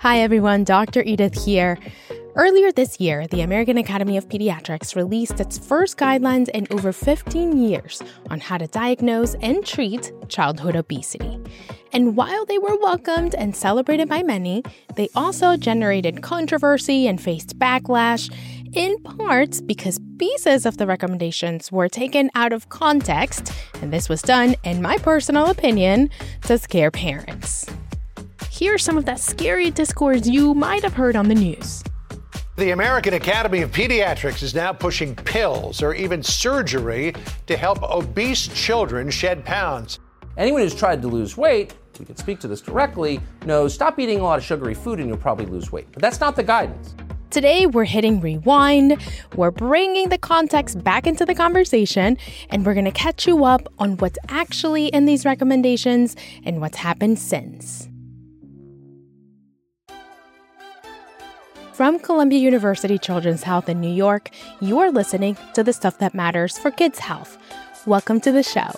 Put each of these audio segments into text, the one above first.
Hi, everyone. Dr. Edith here. Earlier this year, the American Academy of Pediatrics released its first guidelines in over 15 years on how to diagnose and treat childhood obesity. And while they were welcomed and celebrated by many, they also generated controversy and faced backlash, in part because pieces of the recommendations were taken out of context, and this was done, in my personal opinion, to scare parents. Here's some of that scary discourse you might have heard on the news. The American Academy of Pediatrics is now pushing pills or even surgery to help obese children shed pounds. Anyone who's tried to lose weight, we can speak to this directly, knows stop eating a lot of sugary food and you'll probably lose weight. But that's not the guidance. Today, we're hitting rewind, we're bringing the context back into the conversation, and we're gonna catch you up on what's actually in these recommendations and what's happened since. From Columbia University Children's Health in New York, you are listening to the stuff that matters for kids' health. Welcome to the show.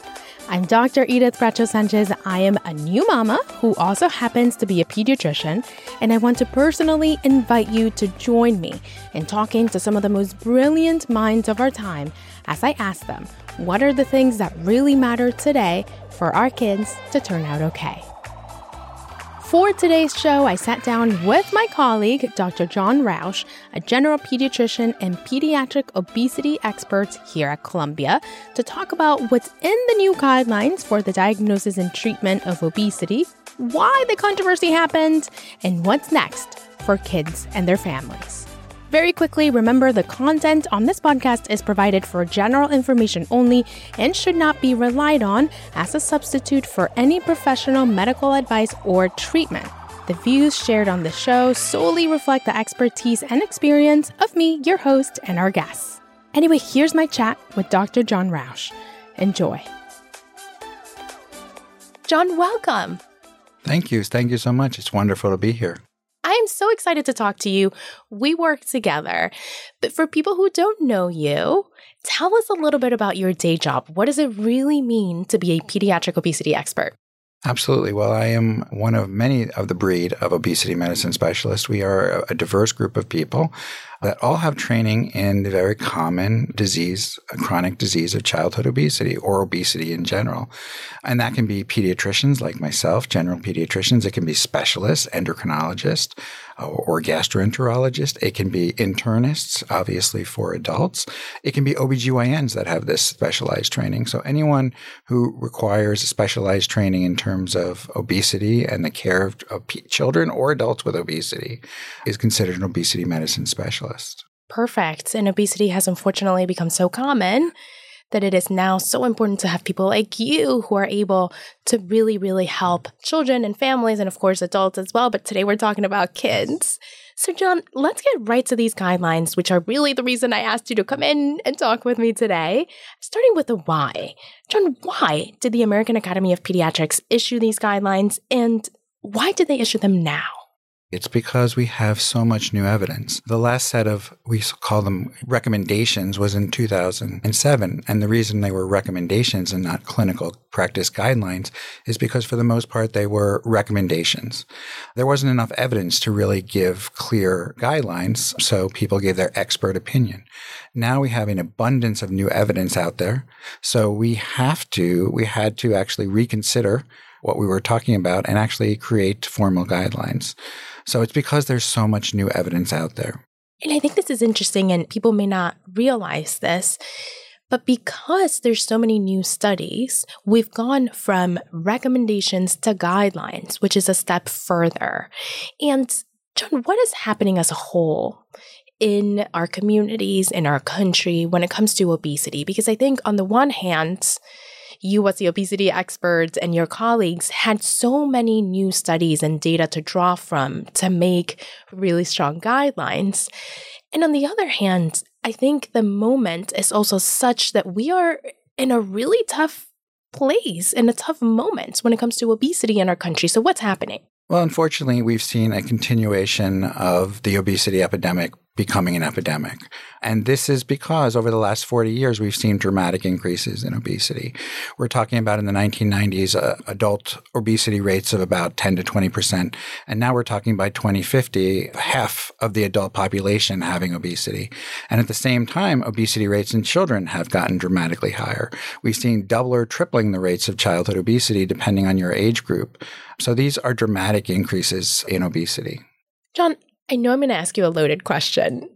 I'm Dr. Edith Bracho Sanchez. I am a new mama who also happens to be a pediatrician, and I want to personally invite you to join me in talking to some of the most brilliant minds of our time as I ask them what are the things that really matter today for our kids to turn out okay. For today's show, I sat down with my colleague, Dr. John Rausch, a general pediatrician and pediatric obesity expert here at Columbia, to talk about what's in the new guidelines for the diagnosis and treatment of obesity, why the controversy happened, and what's next for kids and their families. Very quickly, remember the content on this podcast is provided for general information only and should not be relied on as a substitute for any professional medical advice or treatment. The views shared on the show solely reflect the expertise and experience of me, your host, and our guests. Anyway, here's my chat with Dr. John Rausch. Enjoy. John, welcome. Thank you. Thank you so much. It's wonderful to be here. I am so excited to talk to you. We work together. But for people who don't know you, tell us a little bit about your day job. What does it really mean to be a pediatric obesity expert? Absolutely. Well, I am one of many of the breed of obesity medicine specialists. We are a diverse group of people that all have training in the very common disease, a chronic disease of childhood obesity or obesity in general. And that can be pediatricians like myself, general pediatricians. It can be specialists, endocrinologists, or gastroenterologists. It can be internists, obviously for adults. It can be OBGYNs that have this specialized training. So anyone who requires specialized training in terms of obesity and the care of, of children or adults with obesity is considered an obesity medicine specialist. Perfect. And obesity has unfortunately become so common that it is now so important to have people like you who are able to really, really help children and families, and of course, adults as well. But today we're talking about kids. So, John, let's get right to these guidelines, which are really the reason I asked you to come in and talk with me today. Starting with the why. John, why did the American Academy of Pediatrics issue these guidelines, and why did they issue them now? It's because we have so much new evidence. The last set of, we call them recommendations, was in 2007. And the reason they were recommendations and not clinical practice guidelines is because, for the most part, they were recommendations. There wasn't enough evidence to really give clear guidelines, so people gave their expert opinion. Now we have an abundance of new evidence out there. So we have to, we had to actually reconsider what we were talking about and actually create formal guidelines. So it's because there's so much new evidence out there. And I think this is interesting, and people may not realize this. But because there's so many new studies, we've gone from recommendations to guidelines, which is a step further. And John, what is happening as a whole in our communities, in our country, when it comes to obesity? Because I think on the one hand, you as the obesity experts and your colleagues had so many new studies and data to draw from to make really strong guidelines. And on the other hand, I think the moment is also such that we are in a really tough place in a tough moment when it comes to obesity in our country. So, what's happening? Well, unfortunately, we've seen a continuation of the obesity epidemic becoming an epidemic. And this is because over the last 40 years, we've seen dramatic increases in obesity. We're talking about in the 1990s, uh, adult obesity rates of about 10 to 20%. And now we're talking by 2050, half of the adult population having obesity. And at the same time, obesity rates in children have gotten dramatically higher. We've seen double or tripling the rates of childhood obesity depending on your age group. So these are dramatic increases in obesity. John, I know I'm going to ask you a loaded question.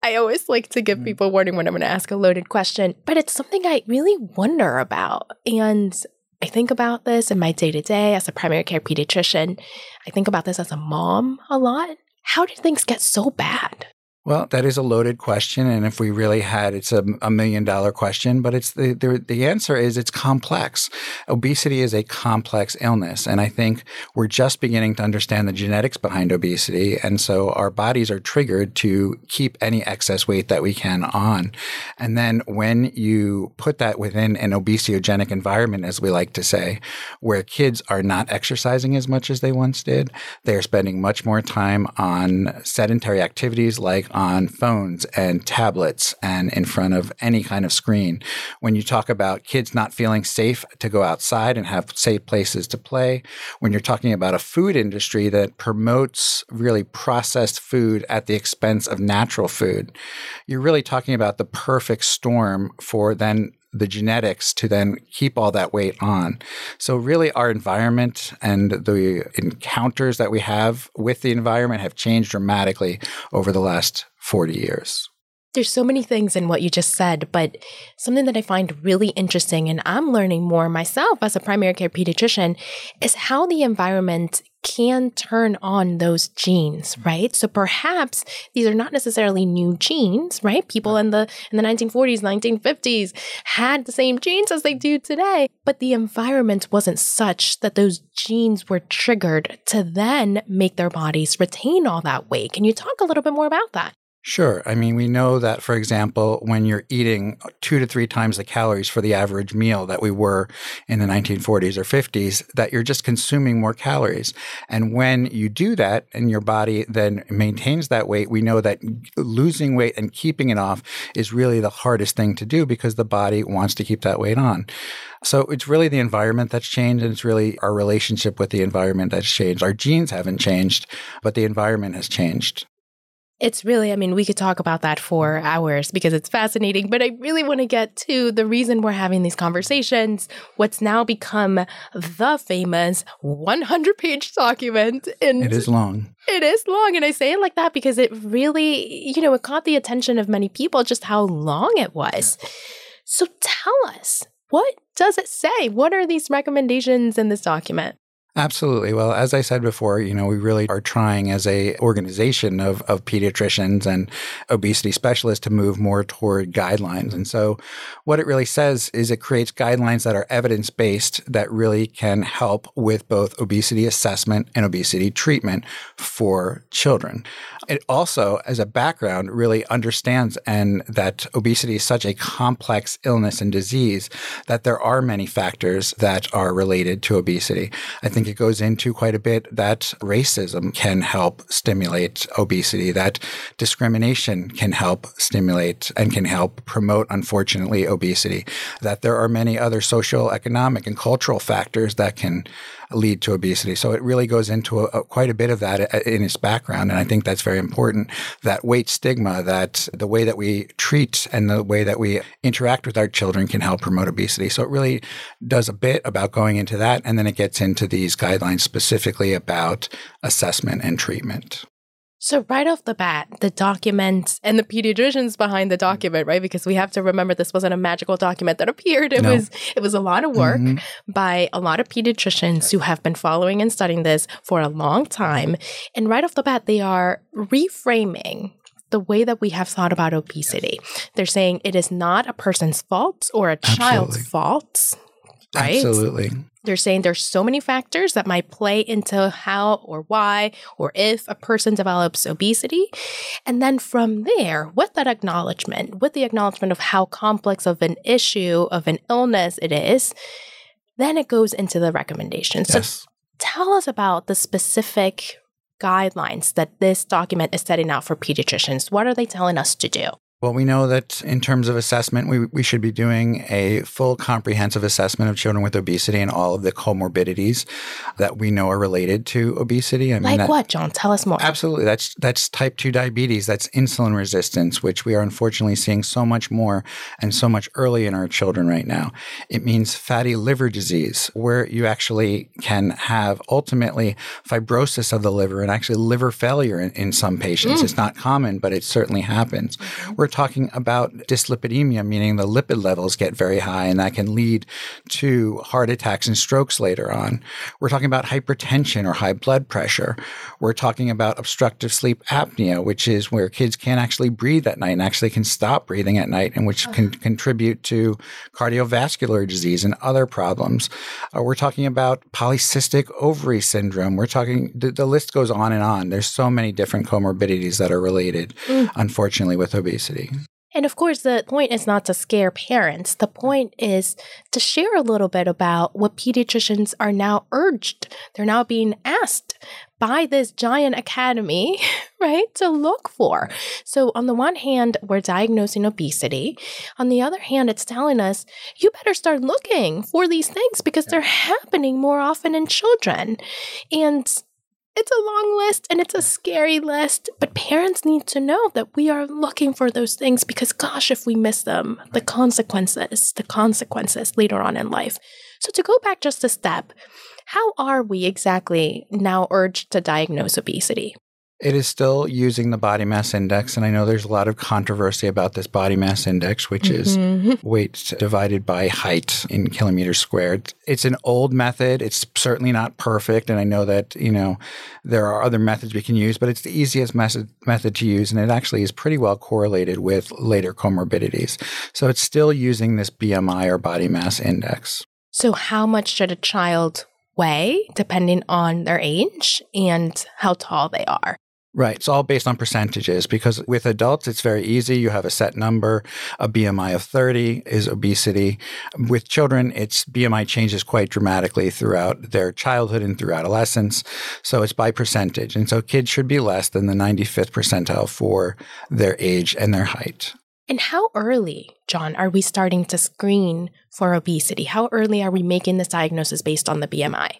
I always like to give mm. people warning when I'm going to ask a loaded question, but it's something I really wonder about. And I think about this in my day to day as a primary care pediatrician. I think about this as a mom a lot. How did things get so bad? Well, that is a loaded question, and if we really had, it's a, a million dollar question. But it's the, the the answer is it's complex. Obesity is a complex illness, and I think we're just beginning to understand the genetics behind obesity, and so our bodies are triggered to keep any excess weight that we can on. And then when you put that within an obesogenic environment, as we like to say, where kids are not exercising as much as they once did, they are spending much more time on sedentary activities like on phones and tablets and in front of any kind of screen. When you talk about kids not feeling safe to go outside and have safe places to play, when you're talking about a food industry that promotes really processed food at the expense of natural food, you're really talking about the perfect storm for then the genetics to then keep all that weight on. So, really, our environment and the encounters that we have with the environment have changed dramatically over the last 40 years. There's so many things in what you just said, but something that I find really interesting, and I'm learning more myself as a primary care pediatrician, is how the environment can turn on those genes, mm-hmm. right? So perhaps these are not necessarily new genes, right? People in the in the 1940s, 1950s had the same genes as they do today, but the environment wasn't such that those genes were triggered to then make their bodies retain all that weight. Can you talk a little bit more about that? Sure. I mean, we know that, for example, when you're eating two to three times the calories for the average meal that we were in the 1940s or 50s, that you're just consuming more calories. And when you do that and your body then maintains that weight, we know that losing weight and keeping it off is really the hardest thing to do because the body wants to keep that weight on. So it's really the environment that's changed, and it's really our relationship with the environment that's changed. Our genes haven't changed, but the environment has changed. It's really, I mean, we could talk about that for mm-hmm. hours because it's fascinating, but I really want to get to the reason we're having these conversations, what's now become the famous 100 page document. And it is long. It is long. And I say it like that because it really, you know, it caught the attention of many people just how long it was. So tell us, what does it say? What are these recommendations in this document? Absolutely. Well, as I said before, you know, we really are trying as a organization of, of pediatricians and obesity specialists to move more toward guidelines. And so what it really says is it creates guidelines that are evidence based that really can help with both obesity assessment and obesity treatment for children. It also, as a background, really understands and that obesity is such a complex illness and disease that there are many factors that are related to obesity. I think it goes into quite a bit that racism can help stimulate obesity, that discrimination can help stimulate and can help promote, unfortunately, obesity, that there are many other social, economic, and cultural factors that can lead to obesity. So it really goes into a, a, quite a bit of that uh, in its background. And I think that's very important. That weight stigma, that the way that we treat and the way that we interact with our children can help promote obesity. So it really does a bit about going into that. And then it gets into these guidelines specifically about assessment and treatment. So, right off the bat, the document and the pediatricians behind the document, right? Because we have to remember this wasn't a magical document that appeared. It no. was it was a lot of work mm-hmm. by a lot of pediatricians who have been following and studying this for a long time. And right off the bat, they are reframing the way that we have thought about obesity. They're saying it is not a person's fault or a Absolutely. child's fault. Right? Absolutely. They're saying there's so many factors that might play into how or why or if a person develops obesity. And then from there, with that acknowledgement, with the acknowledgement of how complex of an issue, of an illness it is, then it goes into the recommendations. Yes. So tell us about the specific guidelines that this document is setting out for pediatricians? What are they telling us to do? Well, we know that in terms of assessment, we, we should be doing a full comprehensive assessment of children with obesity and all of the comorbidities that we know are related to obesity. I mean, like that, what, John? Tell us more. Absolutely. That's that's type 2 diabetes, that's insulin resistance, which we are unfortunately seeing so much more and so much early in our children right now. It means fatty liver disease, where you actually can have ultimately fibrosis of the liver and actually liver failure in, in some patients. Mm. It's not common, but it certainly happens. Mm-hmm. We're we're talking about dyslipidemia, meaning the lipid levels get very high and that can lead to heart attacks and strokes later on. We're talking about hypertension or high blood pressure. We're talking about obstructive sleep apnea, which is where kids can't actually breathe at night and actually can stop breathing at night and which can contribute to cardiovascular disease and other problems. Uh, we're talking about polycystic ovary syndrome. We're talking, the, the, list goes on and on. There's so many different comorbidities that are related, mm. unfortunately, with obesity. And of course, the point is not to scare parents. The point is to share a little bit about what pediatricians are now urged. They're now being asked by this giant academy, right, to look for. So, on the one hand, we're diagnosing obesity. On the other hand, it's telling us you better start looking for these things because they're happening more often in children. And it's a long list and it's a scary list, but parents need to know that we are looking for those things because, gosh, if we miss them, the consequences, the consequences later on in life. So, to go back just a step, how are we exactly now urged to diagnose obesity? It is still using the body mass index. And I know there's a lot of controversy about this body mass index, which mm-hmm. is weight divided by height in kilometers squared. It's an old method. It's certainly not perfect. And I know that, you know, there are other methods we can use, but it's the easiest method, method to use. And it actually is pretty well correlated with later comorbidities. So it's still using this BMI or body mass index. So, how much should a child weigh depending on their age and how tall they are? Right. It's all based on percentages because with adults, it's very easy. You have a set number. A BMI of 30 is obesity. With children, its BMI changes quite dramatically throughout their childhood and through adolescence. So it's by percentage. And so kids should be less than the 95th percentile for their age and their height. And how early, John, are we starting to screen for obesity? How early are we making this diagnosis based on the BMI?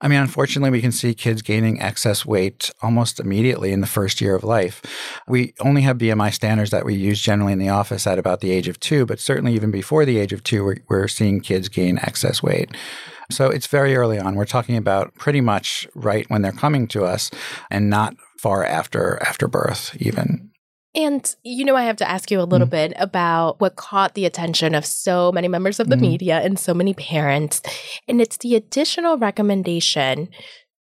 I mean, unfortunately, we can see kids gaining excess weight almost immediately in the first year of life. We only have BMI standards that we use generally in the office at about the age of two, but certainly even before the age of two, we're, we're seeing kids gain excess weight. So it's very early on. We're talking about pretty much right when they're coming to us and not far after after birth even. And, you know, I have to ask you a little mm. bit about what caught the attention of so many members of the mm. media and so many parents. And it's the additional recommendation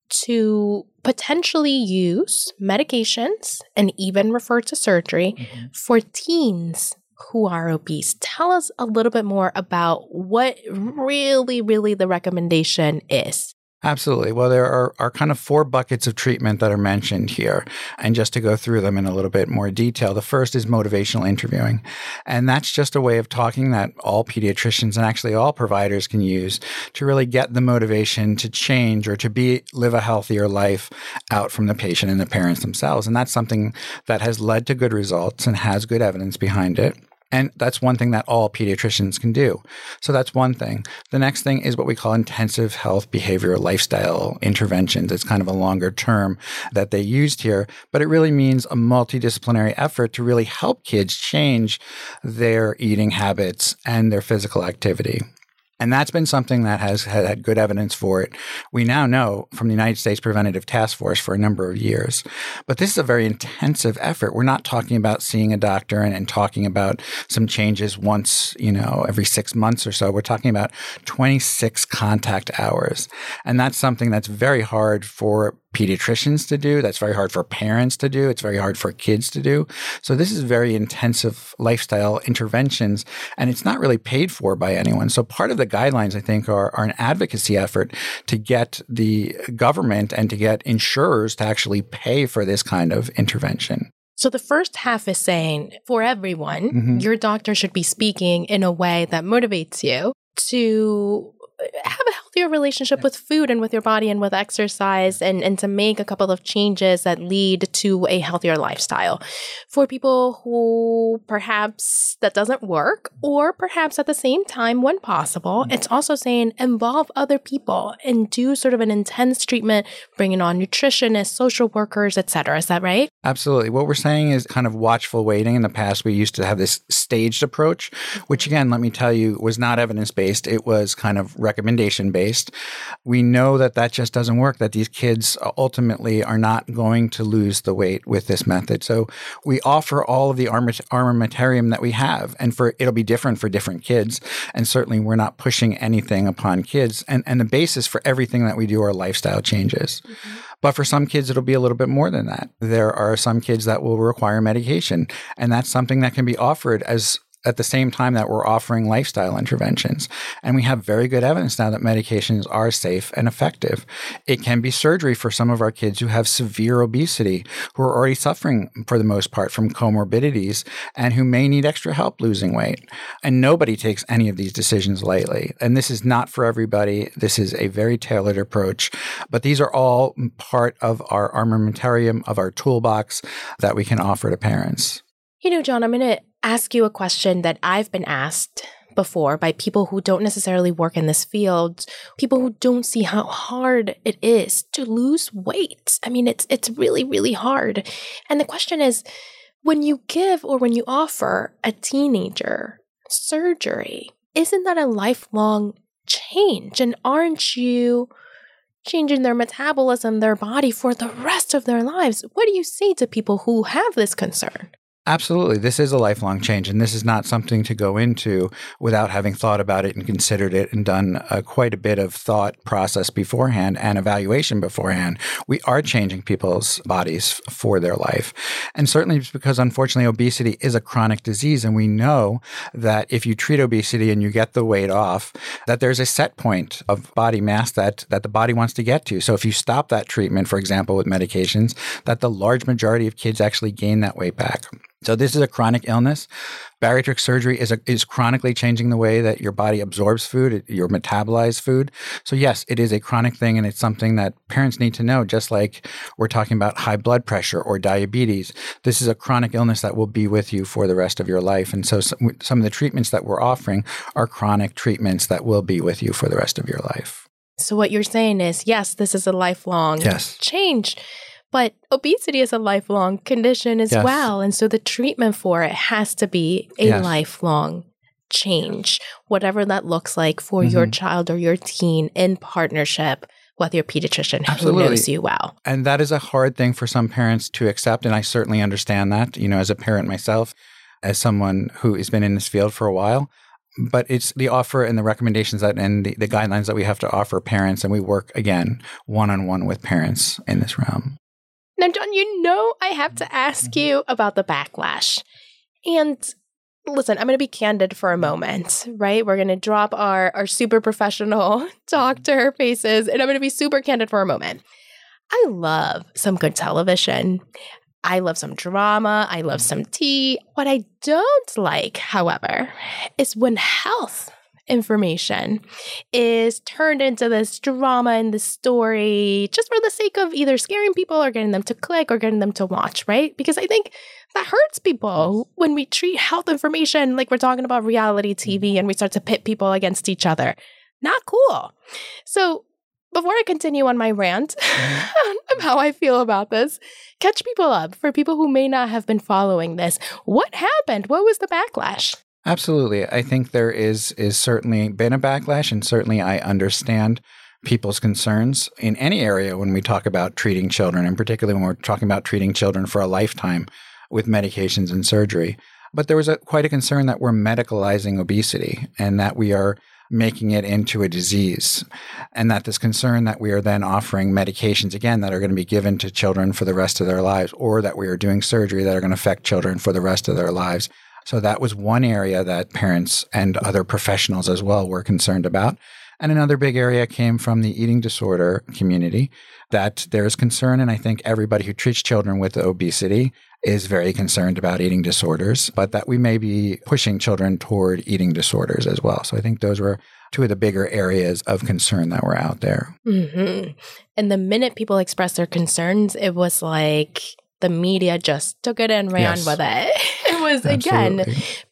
to potentially use medications and even refer to surgery mm-hmm. for teens who are obese. Tell us a little bit more about what really, really the recommendation is. Absolutely. Well, there are, are kind of four buckets of treatment that are mentioned here. And just to go through them in a little bit more detail, the first is motivational interviewing. And that's just a way of talking that all pediatricians and actually all providers can use to really get the motivation to change or to be live a healthier life out from the patient and the parents themselves. And that's something that has led to good results and has good evidence behind it. And that's one thing that all pediatricians can do. So that's one thing. The next thing is what we call intensive health behavior lifestyle interventions. It's kind of a longer term that they used here, but it really means a multidisciplinary effort to really help kids change their eating habits and their physical activity. And that's been something that has had good evidence for it. We now know from the United States Preventative Task Force for a number of years. But this is a very intensive effort. We're not talking about seeing a doctor and, and talking about some changes once, you know, every six months or so. We're talking about 26 contact hours. And that's something that's very hard for pediatricians to do. That's very hard for parents to do. It's very hard for kids to do. So this is very intensive lifestyle interventions and it's not really paid for by anyone. So part of the guidelines, I think, are, are an advocacy effort to get the government and to get insurers to actually pay for this kind of intervention. So the first half is saying for everyone, mm-hmm. your doctor should be speaking in a way that motivates you to have a healthier relationship with food and with your body and with exercise and, and to make a couple of changes that lead to a healthier lifestyle. For people who perhaps that doesn't work, or perhaps at the same time, when possible, mm-hmm. it's also saying involve other people and do sort of an intense treatment, bringing on nutritionists, social workers, etc. Is that right? Absolutely. What we're saying is kind of watchful waiting. In the past, we used to have this staged approach, which mm-hmm. again, let me tell you, was not evidence based. It was kind of recommendation based. We know that that just doesn't work, that these kids ultimately are not going to lose the weight with this method. So we offer all of the armamentarium that we have, and for it'll be different for different kids. And certainly we're not pushing anything upon kids. And, and the basis for everything that we do are lifestyle changes. Mm-hmm. But for some kids, it'll be a little bit more than that. There are some kids that will require medication, and that's something that can be offered as at the same time that we're offering lifestyle interventions. And we have very good evidence now that medications are safe and effective. It can be surgery for some of our kids who have severe obesity, who are already suffering for the most part from comorbidities and who may need extra help losing weight. And nobody takes any of these decisions lightly. And this is not for everybody. This is a very tailored approach, but these are all part of our armamentarium of our toolbox that we can offer to parents. You know, John, I'm going to ask you a question that I've been asked before by people who don't necessarily work in this field, people who don't see how hard it is to lose weight. I mean, it's it's really really hard. And the question is when you give or when you offer a teenager surgery, isn't that a lifelong change? And aren't you changing their metabolism, their body for the rest of their lives? What do you say to people who have this concern? Absolutely. This is a lifelong change, and this is not something to go into without having thought about it and considered it and done uh, quite a bit of thought process beforehand and evaluation beforehand. We are changing people's bodies for their life. And certainly because unfortunately obesity is a chronic disease, and we know that if you treat obesity and you get the weight off, that there's a set point of body mass that, that the body wants to get to. So if you stop that treatment, for example, with medications, that the large majority of kids actually gain that weight back. So this is a chronic illness. Bariatric surgery is a, is chronically changing the way that your body absorbs food, your metabolized food. So yes, it is a chronic thing, and it's something that parents need to know. Just like we're talking about high blood pressure or diabetes, this is a chronic illness that will be with you for the rest of your life. And so some, some of the treatments that we're offering are chronic treatments that will be with you for the rest of your life. So what you're saying is, yes, this is a lifelong yes. change. But obesity is a lifelong condition as yes. well. And so the treatment for it has to be a yes. lifelong change, whatever that looks like for mm-hmm. your child or your teen in partnership with your pediatrician Absolutely. who knows you well. And that is a hard thing for some parents to accept. And I certainly understand that, you know, as a parent myself, as someone who has been in this field for a while. But it's the offer and the recommendations that and the, the guidelines that we have to offer parents. And we work again one on one with parents in this realm. Now, John, you know I have to ask mm-hmm. you about the backlash. And listen, I'm going to be candid for a moment, right? We're going to drop our, our super professional doctor faces, and I'm going to be super candid for a moment. I love some good television. I love some drama. I love some tea. What I don't like, however, is when health information is turned into this drama and this story just for the sake of either scaring people or getting them to click or getting them to watch, right? Because I think that hurts people when we treat health information like we're talking about reality mm-hmm. TV and we start to pit people against each other. Not cool. So, before I continue on my rant mm-hmm. of how I feel about this, catch people up for people who may not have been following this. What happened? What was the backlash? Absolutely. I think there is is certainly been a backlash and certainly I understand people's concerns in any area when we talk about treating children and particularly when we're talking about treating children for a lifetime with medications and surgery. But there was a, quite a concern that we're medicalizing obesity and that we are making it into a disease. And that this concern that we are then offering medications again that are going to be given to children for the rest of their lives, or that we are doing surgery that are going to affect children for the rest of their lives. So that was one area that parents and other professionals as well were concerned about. And another big area came from the eating disorder community that there is concern. And I think everybody who treats children with obesity is very concerned about eating disorders, but that we may be pushing children toward eating disorders as well. So I think those were two of the bigger areas of concern that were out there. Mm-hmm. And the minute people expressed their concerns, it was like the media just took it and ran yes. with it. Was, again,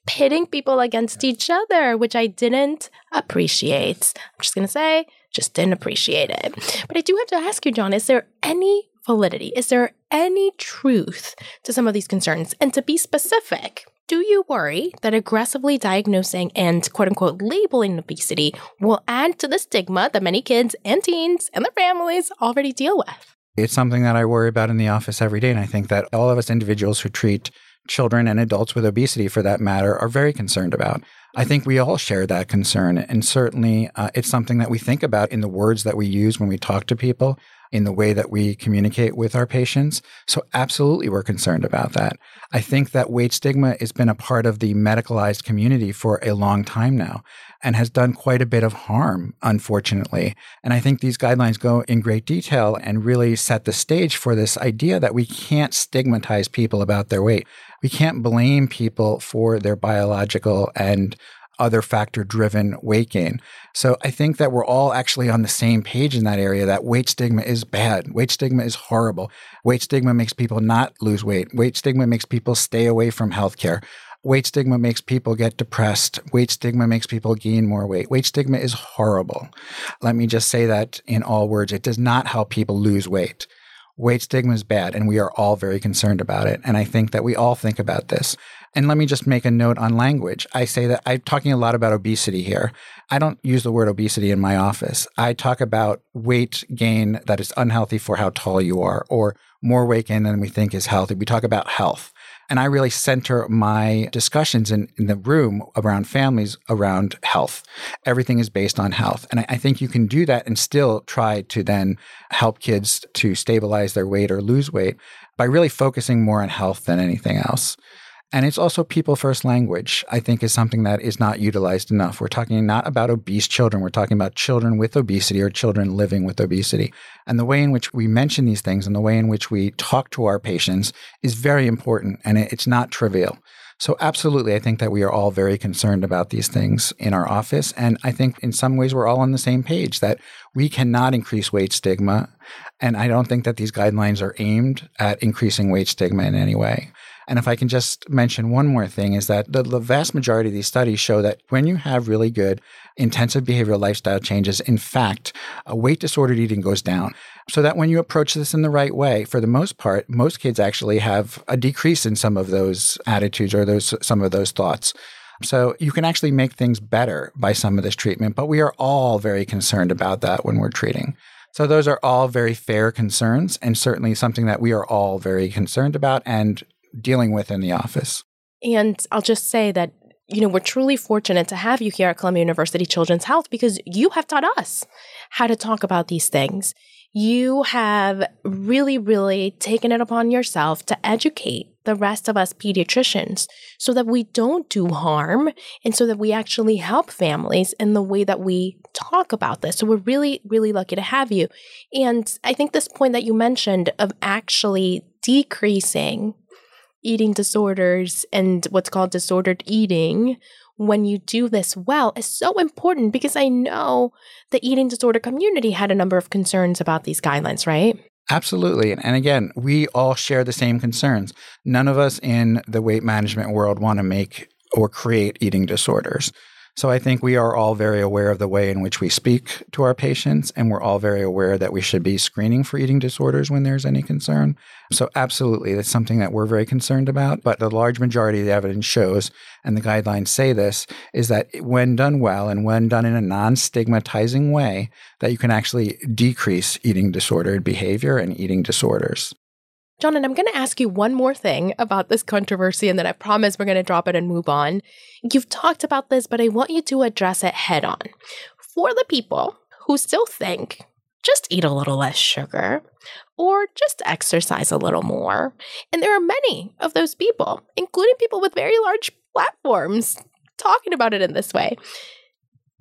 pitting people against each other, which I didn't appreciate. I'm just going to say, just didn't appreciate it. But I do have to ask you, John, is there any validity? Is there any truth to some of these concerns? And to be specific, do you worry that aggressively diagnosing and quote unquote labeling obesity will add to the stigma that many kids and teens and their families already deal with? It's something that I worry about in the office every day. And I think that all of us individuals who treat children and adults with obesity, for that matter, are very concerned about. I think we all share that concern. And certainly uh, it's something that we think about in the words that we use when we talk to people, in the way that we communicate with our patients. So, absolutely, we're concerned about that. I think that weight stigma has been a part of the medicalized community for a long time now and has done quite a bit of harm, unfortunately. And I think these guidelines go in great detail and really set the stage for this idea that we can't stigmatize people about their weight. We can't blame people for their biological and other factor driven weight gain. So I think that we're all actually on the same page in that area that weight stigma is bad. Weight stigma is horrible. Weight stigma makes people not lose weight. Weight stigma makes people stay away from healthcare. Weight stigma makes people get depressed. Weight stigma makes people gain more weight. Weight stigma is horrible. Let me just say that in all words. It does not help people lose weight. Weight stigma is bad, and we are all very concerned about it. And I think that we all think about this. And let me just make a note on language. I say that I'm talking a lot about obesity here. I don't use the word obesity in my office. I talk about weight gain that is unhealthy for how tall you are, or more weight gain than we think is healthy. We talk about health. And I really center my discussions in, in the room around families around health. Everything is based on health. And I, I think you can do that and still try to then help kids to stabilize their weight or lose weight by really focusing more on health than anything else. And it's also people first language, I think, is something that is not utilized enough. We're talking not about obese children, we're talking about children with obesity or children living with obesity. And the way in which we mention these things and the way in which we talk to our patients is very important and it's not trivial. So, absolutely, I think that we are all very concerned about these things in our office. And I think in some ways we're all on the same page that we cannot increase weight stigma. And I don't think that these guidelines are aimed at increasing weight stigma in any way. And if I can just mention one more thing, is that the, the, vast majority of these studies show that when you have really good intensive behavioral lifestyle changes, in fact, uh, weight disordered eating goes down. So that when you approach this in the right way, for the most part, most kids actually have a decrease in some of those attitudes or those some of those thoughts. So you can actually make things better by some of this treatment, but we are all very concerned about that when we're treating. So those are all very fair concerns and certainly something that we are all very concerned about and dealing with in the office. And I'll just say that, you know, we're truly fortunate to have you here at Columbia University Children's Health because you have taught us how to talk about these things. You have really, really taken it upon yourself to educate the rest of us pediatricians so that we don't do harm and so that we actually help families in the way that we talk about this. So we're really, really lucky to have you. And I think this point that you mentioned of actually decreasing eating disorders and what's called disordered eating when you do this well is so important because I know the eating disorder community had a number of concerns about these guidelines, right? Absolutely. And again, we all share the same concerns. None of us in the weight management world want to make or create eating disorders. So I think we are all very aware of the way in which we speak to our patients, and we're all very aware that we should be screening for eating disorders when there's any concern. So absolutely, that's something that we're very concerned about. But the large majority of the evidence shows, and the guidelines say this, is that when done well and when done in a non-stigmatizing way, that you can actually decrease eating disordered behavior and eating disorders. John, and I'm going to ask you one more thing about this controversy, and then I promise we're going to drop it and move on. You've talked about this, but I want you to address it head on. For the people who still think just eat a little less sugar or just exercise a little more, and there are many of those people, including people with very large platforms, talking about it in this way.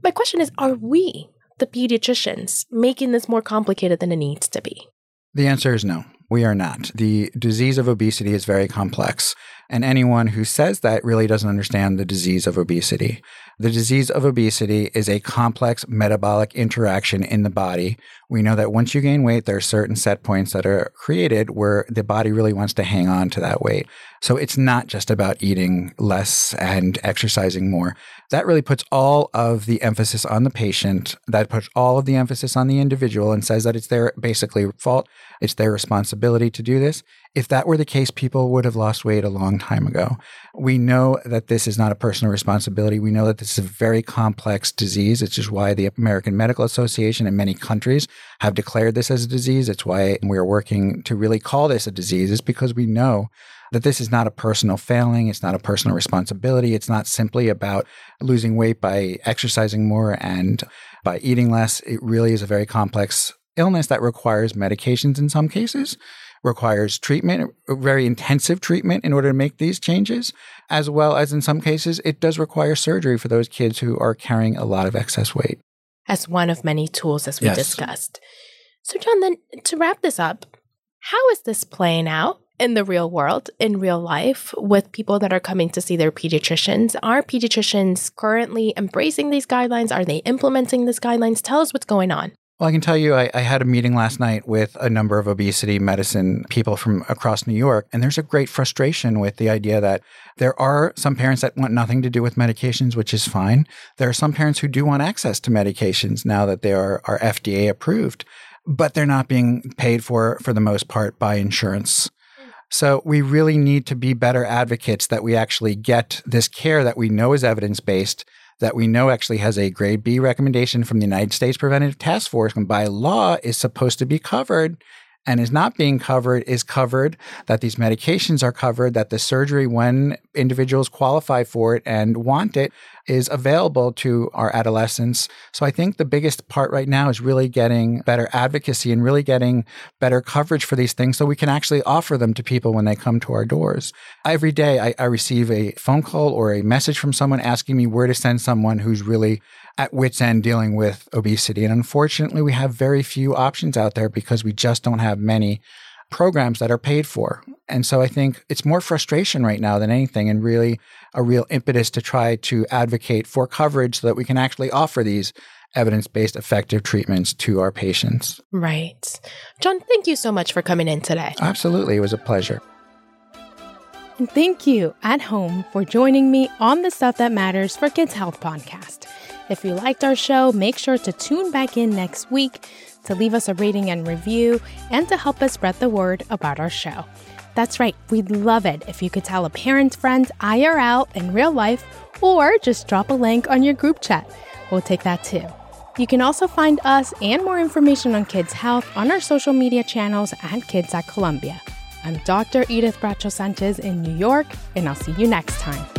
My question is Are we the pediatricians making this more complicated than it needs to be? The answer is no. We are not. The disease of obesity is very complex. And anyone who says that really doesn't understand the disease of obesity. The disease of obesity is a complex metabolic interaction in the body. We know that once you gain weight, there are certain set points that are created where the body really wants to hang on to that weight. So it's not just about eating less and exercising more. That really puts all of the emphasis on the patient. That puts all of the emphasis on the individual and says that it's their basically fault. It's their responsibility to do this. If that were the case, people would have lost weight a long time ago. We know that this is not a personal responsibility. We know that this is a very complex disease. It's just why the American Medical Association and many countries have declared this as a disease. It's why we're working to really call this a disease, is because we know that this is not a personal failing. It's not a personal responsibility. It's not simply about losing weight by exercising more and by eating less. It really is a very complex illness that requires medications in some cases requires treatment, very intensive treatment in order to make these changes, as well as in some cases, it does require surgery for those kids who are carrying a lot of excess weight. As one of many tools, as we yes. discussed. So, John, then to wrap this up, how is this playing out in the real world, in real life, with people that are coming to see their pediatricians? Are pediatricians currently embracing these guidelines? Are they implementing these guidelines? Tell us what's going on. Well, I can tell you, I, I, had a meeting last night with a number of obesity medicine people from across New York, and there's a great frustration with the idea that there are some parents that want nothing to do with medications, which is fine. There are some parents who do want access to medications now that they are, are FDA approved, but they're not being paid for, for the most part, by insurance. So we really need to be better advocates that we actually get this care that we know is evidence based that we know actually has a grade B recommendation from the United States Preventive Task Force and by law is supposed to be covered and is not being covered is covered, that these medications are covered, that the surgery, when individuals qualify for it and want it, is available to our adolescents. So I think the biggest part right now is really getting better advocacy and really getting better coverage for these things so we can actually offer them to people when they come to our doors. Every day I, I receive a phone call or a message from someone asking me where to send someone who's really at wits end dealing with obesity. And unfortunately, we have very few options out there because we just don't have many programs that are paid for. And so I think it's more frustration right now than anything, and really a real impetus to try to advocate for coverage so that we can actually offer these evidence based effective treatments to our patients. Right. John, thank you so much for coming in today. Absolutely. It was a pleasure. And thank you at home for joining me on the Stuff That Matters for Kids Health podcast. If you liked our show, make sure to tune back in next week to leave us a rating and review and to help us spread the word about our show. That's right, we'd love it if you could tell a parent friend IRL in real life or just drop a link on your group chat. We'll take that too. You can also find us and more information on kids' health on our social media channels at Kids at Columbia. I'm Dr. Edith Bracho Sanchez in New York, and I'll see you next time.